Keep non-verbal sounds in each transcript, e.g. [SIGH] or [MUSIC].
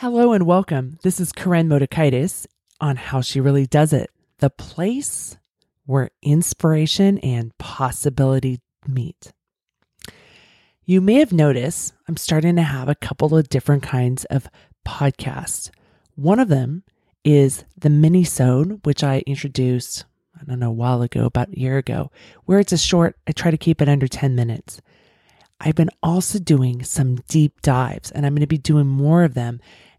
Hello and welcome. This is Koren Motekaitis on How She Really Does It, the place where inspiration and possibility meet. You may have noticed I'm starting to have a couple of different kinds of podcasts. One of them is the mini-sode, which I introduced, I don't know, a while ago, about a year ago, where it's a short, I try to keep it under 10 minutes. I've been also doing some deep dives, and I'm going to be doing more of them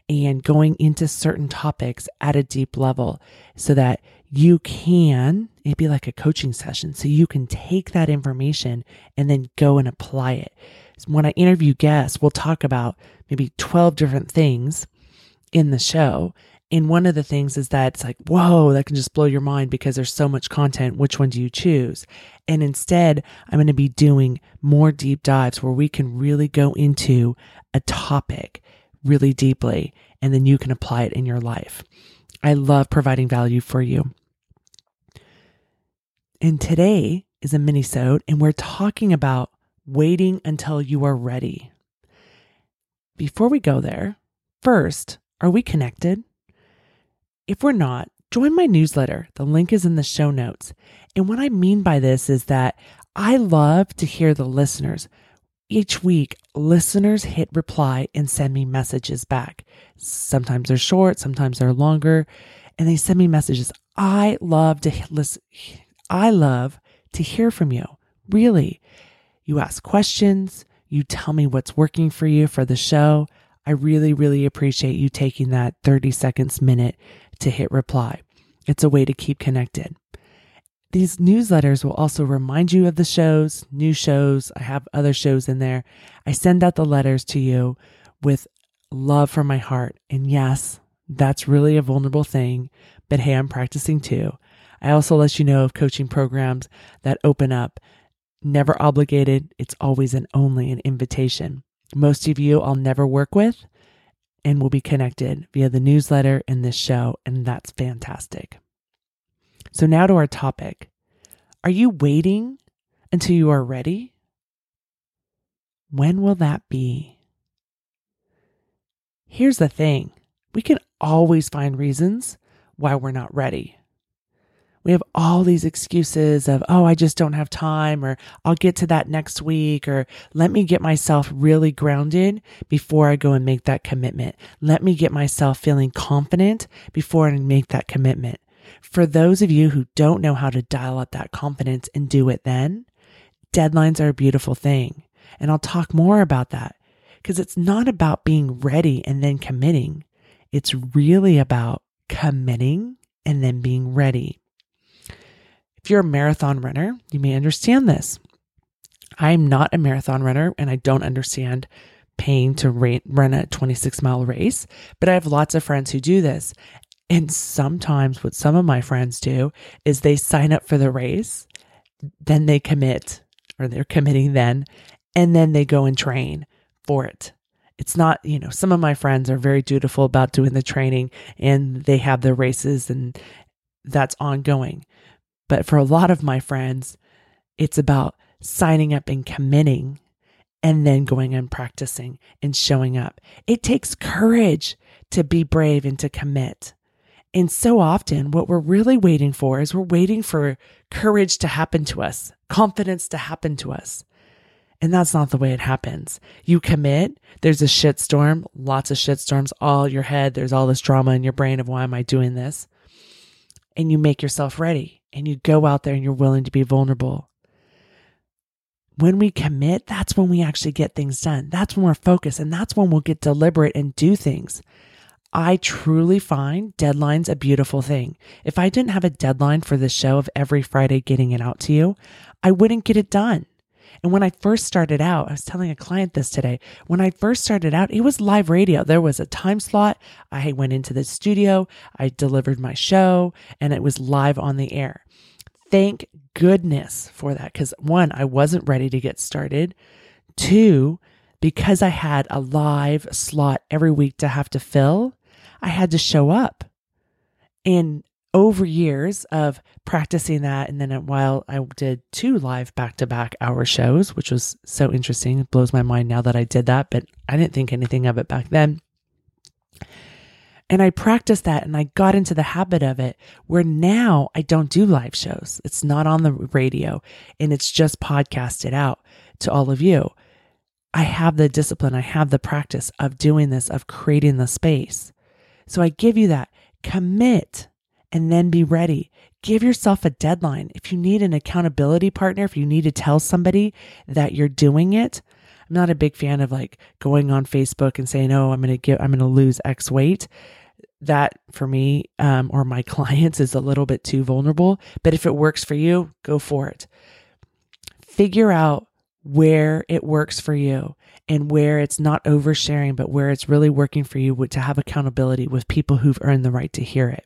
and going into certain topics at a deep level so that you can, it'd be like a coaching session. So you can take that information and then go and apply it. When I interview guests, we'll talk about maybe 12 different things in the show. And one of the things is that it's like, whoa, that can just blow your mind because there's so much content. Which one do you choose? And instead, I'm going to be doing more deep dives where we can really go into a topic really deeply and then you can apply it in your life. I love providing value for you. And today is a mini-sode and we're talking about waiting until you are ready. Before we go there, first, are we connected? If we're not, join my newsletter. The link is in the show notes. And what I mean by this is that I love to hear the listeners. Each week, listeners hit reply and send me messages back. Sometimes they're short, sometimes they're longer, and they send me messages. I love to listen. I love to hear from you. Really. You ask questions, you tell me what's working for you for the show. I really, really appreciate you taking that 30 seconds minute to hit reply. It's a way to keep connected. These newsletters will also remind you of the shows, new shows. I have other shows in there. I send out the letters to you with love from my heart. And yes, that's really a vulnerable thing, but hey, I'm practicing too. I also let you know of coaching programs that open up. Never obligated, it's always and only an invitation. Most of you I'll never work with and will be connected via the newsletter and this show, and that's fantastic. So, now to our topic. Are you waiting until you are ready? When will that be? Here's the thing we can always find reasons why we're not ready. We have all these excuses of, oh, I just don't have time, or I'll get to that next week, or let me get myself really grounded before I go and make that commitment. Let me get myself feeling confident before I make that commitment. For those of you who don't know how to dial up that confidence and do it then, deadlines are a beautiful thing. And I'll talk more about that because it's not about being ready and then committing. It's really about committing and then being ready. If you're a marathon runner, you may understand this. I'm not a marathon runner and I don't understand paying to run a 26 mile race, but I have lots of friends who do this. And sometimes what some of my friends do is they sign up for the race, then they commit or they're committing then, and then they go and train for it. It's not, you know, some of my friends are very dutiful about doing the training and they have the races and that's ongoing. But for a lot of my friends, it's about signing up and committing and then going and practicing and showing up. It takes courage to be brave and to commit. And so often, what we're really waiting for is we're waiting for courage to happen to us, confidence to happen to us. And that's not the way it happens. You commit, there's a shitstorm, lots of shitstorms all your head. There's all this drama in your brain of why am I doing this? And you make yourself ready and you go out there and you're willing to be vulnerable. When we commit, that's when we actually get things done. That's when we're focused and that's when we'll get deliberate and do things. I truly find deadlines a beautiful thing. If I didn't have a deadline for the show of every Friday getting it out to you, I wouldn't get it done. And when I first started out, I was telling a client this today. When I first started out, it was live radio. There was a time slot. I went into the studio, I delivered my show, and it was live on the air. Thank goodness for that. Because one, I wasn't ready to get started. Two, because I had a live slot every week to have to fill, I had to show up. And over years of practicing that, and then while I did two live back to back hour shows, which was so interesting, it blows my mind now that I did that, but I didn't think anything of it back then. And I practiced that and I got into the habit of it where now I don't do live shows. It's not on the radio and it's just podcasted out to all of you. I have the discipline, I have the practice of doing this, of creating the space. So I give you that. Commit and then be ready. Give yourself a deadline. If you need an accountability partner, if you need to tell somebody that you're doing it, I'm not a big fan of like going on Facebook and saying, "Oh, I'm going to get I'm going to lose X weight." That for me um, or my [LAUGHS] clients is a little bit too vulnerable. But if it works for you, go for it. Figure out where it works for you and where it's not oversharing, but where it's really working for you to have accountability with people who've earned the right to hear it.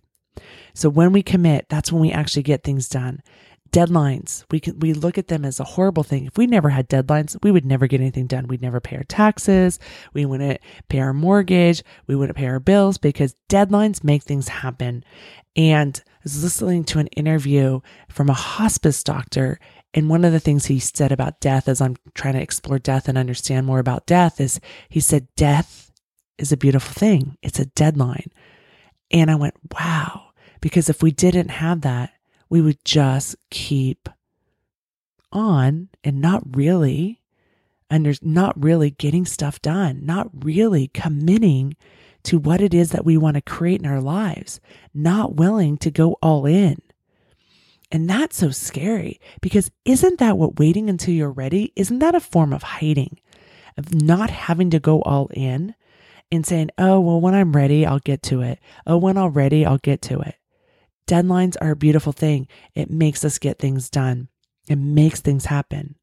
So when we commit, that's when we actually get things done. Deadlines, we can, we look at them as a horrible thing. If we never had deadlines, we would never get anything done. We'd never pay our taxes. We wouldn't pay our mortgage. We wouldn't pay our bills because deadlines make things happen. And I was listening to an interview from a hospice doctor and one of the things he said about death as I'm trying to explore death and understand more about death is he said, death is a beautiful thing. It's a deadline. And I went, wow. Because if we didn't have that, we would just keep on and not really under not really getting stuff done, not really committing to what it is that we want to create in our lives, not willing to go all in. And that's so scary because isn't that what waiting until you're ready? Isn't that a form of hiding, of not having to go all in and saying, oh, well, when I'm ready, I'll get to it. Oh, when I'm ready, I'll get to it. Deadlines are a beautiful thing. It makes us get things done, it makes things happen.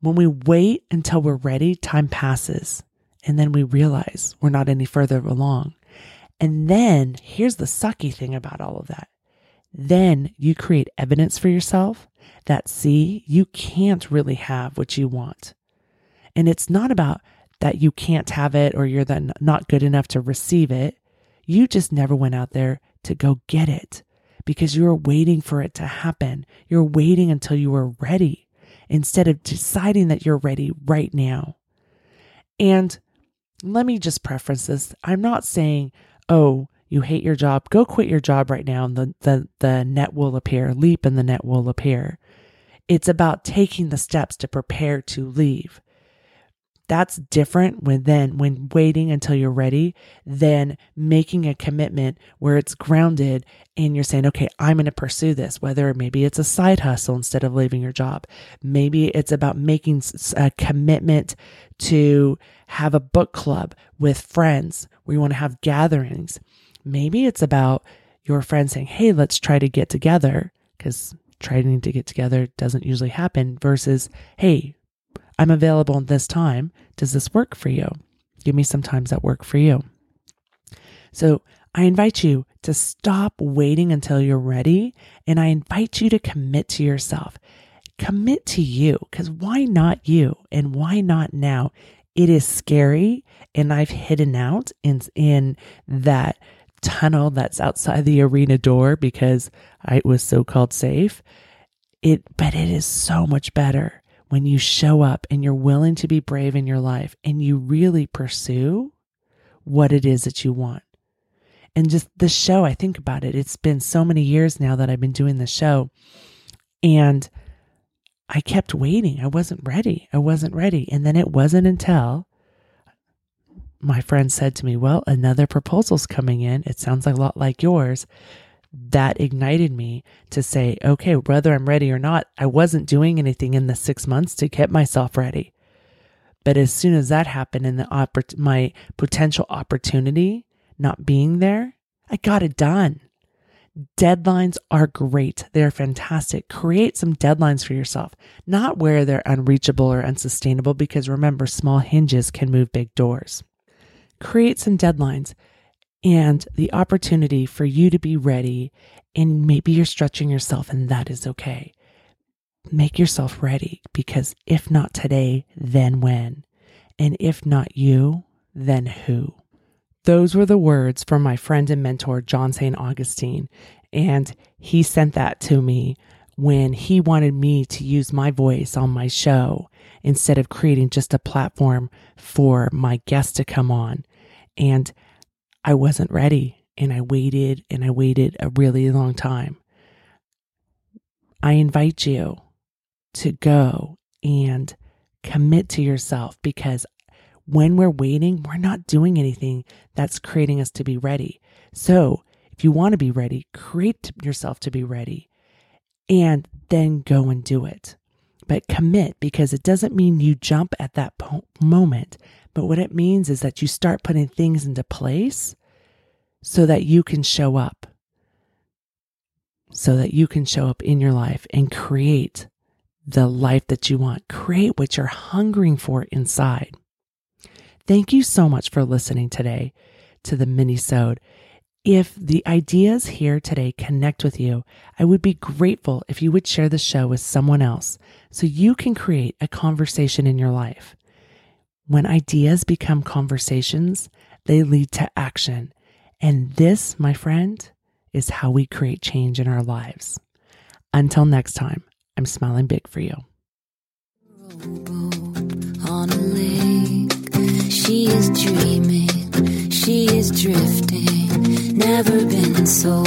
When we wait until we're ready, time passes. And then we realize we're not any further along. And then here's the sucky thing about all of that then you create evidence for yourself that, see, you can't really have what you want. And it's not about that you can't have it or you're not good enough to receive it. You just never went out there to go get it because you were waiting for it to happen. You're waiting until you were ready instead of deciding that you're ready right now. And let me just preference this. I'm not saying, oh, you hate your job, go quit your job right now and the, the, the net will appear. Leap and the net will appear. It's about taking the steps to prepare to leave. That's different when then when waiting until you're ready than making a commitment where it's grounded and you're saying, okay, I'm going to pursue this, whether maybe it's a side hustle instead of leaving your job. Maybe it's about making a commitment to have a book club with friends where you want to have gatherings Maybe it's about your friend saying, Hey, let's try to get together because trying to get together doesn't usually happen versus, Hey, I'm available at this time. Does this work for you? Give me some times that work for you. So I invite you to stop waiting until you're ready and I invite you to commit to yourself. Commit to you because why not you and why not now? It is scary and I've hidden out in, in that tunnel that's outside the arena door because I was so called safe. It, but it is so much better when you show up and you're willing to be brave in your life and you really pursue what it is that you want. And just the show, I think about it. It's been so many years now that I've been doing the show. And I kept waiting. I wasn't ready. I wasn't ready. And then it wasn't until my friend said to me, Well, another proposal's coming in. It sounds a lot like yours. That ignited me to say, Okay, whether I'm ready or not, I wasn't doing anything in the six months to get myself ready. But as soon as that happened and the oppor- my potential opportunity not being there, I got it done. Deadlines are great. They're fantastic. Create some deadlines for yourself, not where they're unreachable or unsustainable, because remember, small hinges can move big doors. Create some deadlines and the opportunity for you to be ready. And maybe you're stretching yourself, and that is okay. Make yourself ready because if not today, then when? And if not you, then who? Those were the words from my friend and mentor, John St. Augustine. And he sent that to me when he wanted me to use my voice on my show instead of creating just a platform for my guests to come on. And I wasn't ready and I waited and I waited a really long time. I invite you to go and commit to yourself because when we're waiting, we're not doing anything that's creating us to be ready. So, if you want to be ready, create yourself to be ready and then go and do it. But commit because it doesn't mean you jump at that po- moment. But what it means is that you start putting things into place so that you can show up, so that you can show up in your life and create the life that you want. Create what you're hungering for inside. Thank you so much for listening today to the mini-sode. If the ideas here today connect with you, I would be grateful if you would share the show with someone else so you can create a conversation in your life. When ideas become conversations, they lead to action. And this, my friend, is how we create change in our lives. Until next time, I'm smiling big for you. She is dreaming, she is drifting, never been so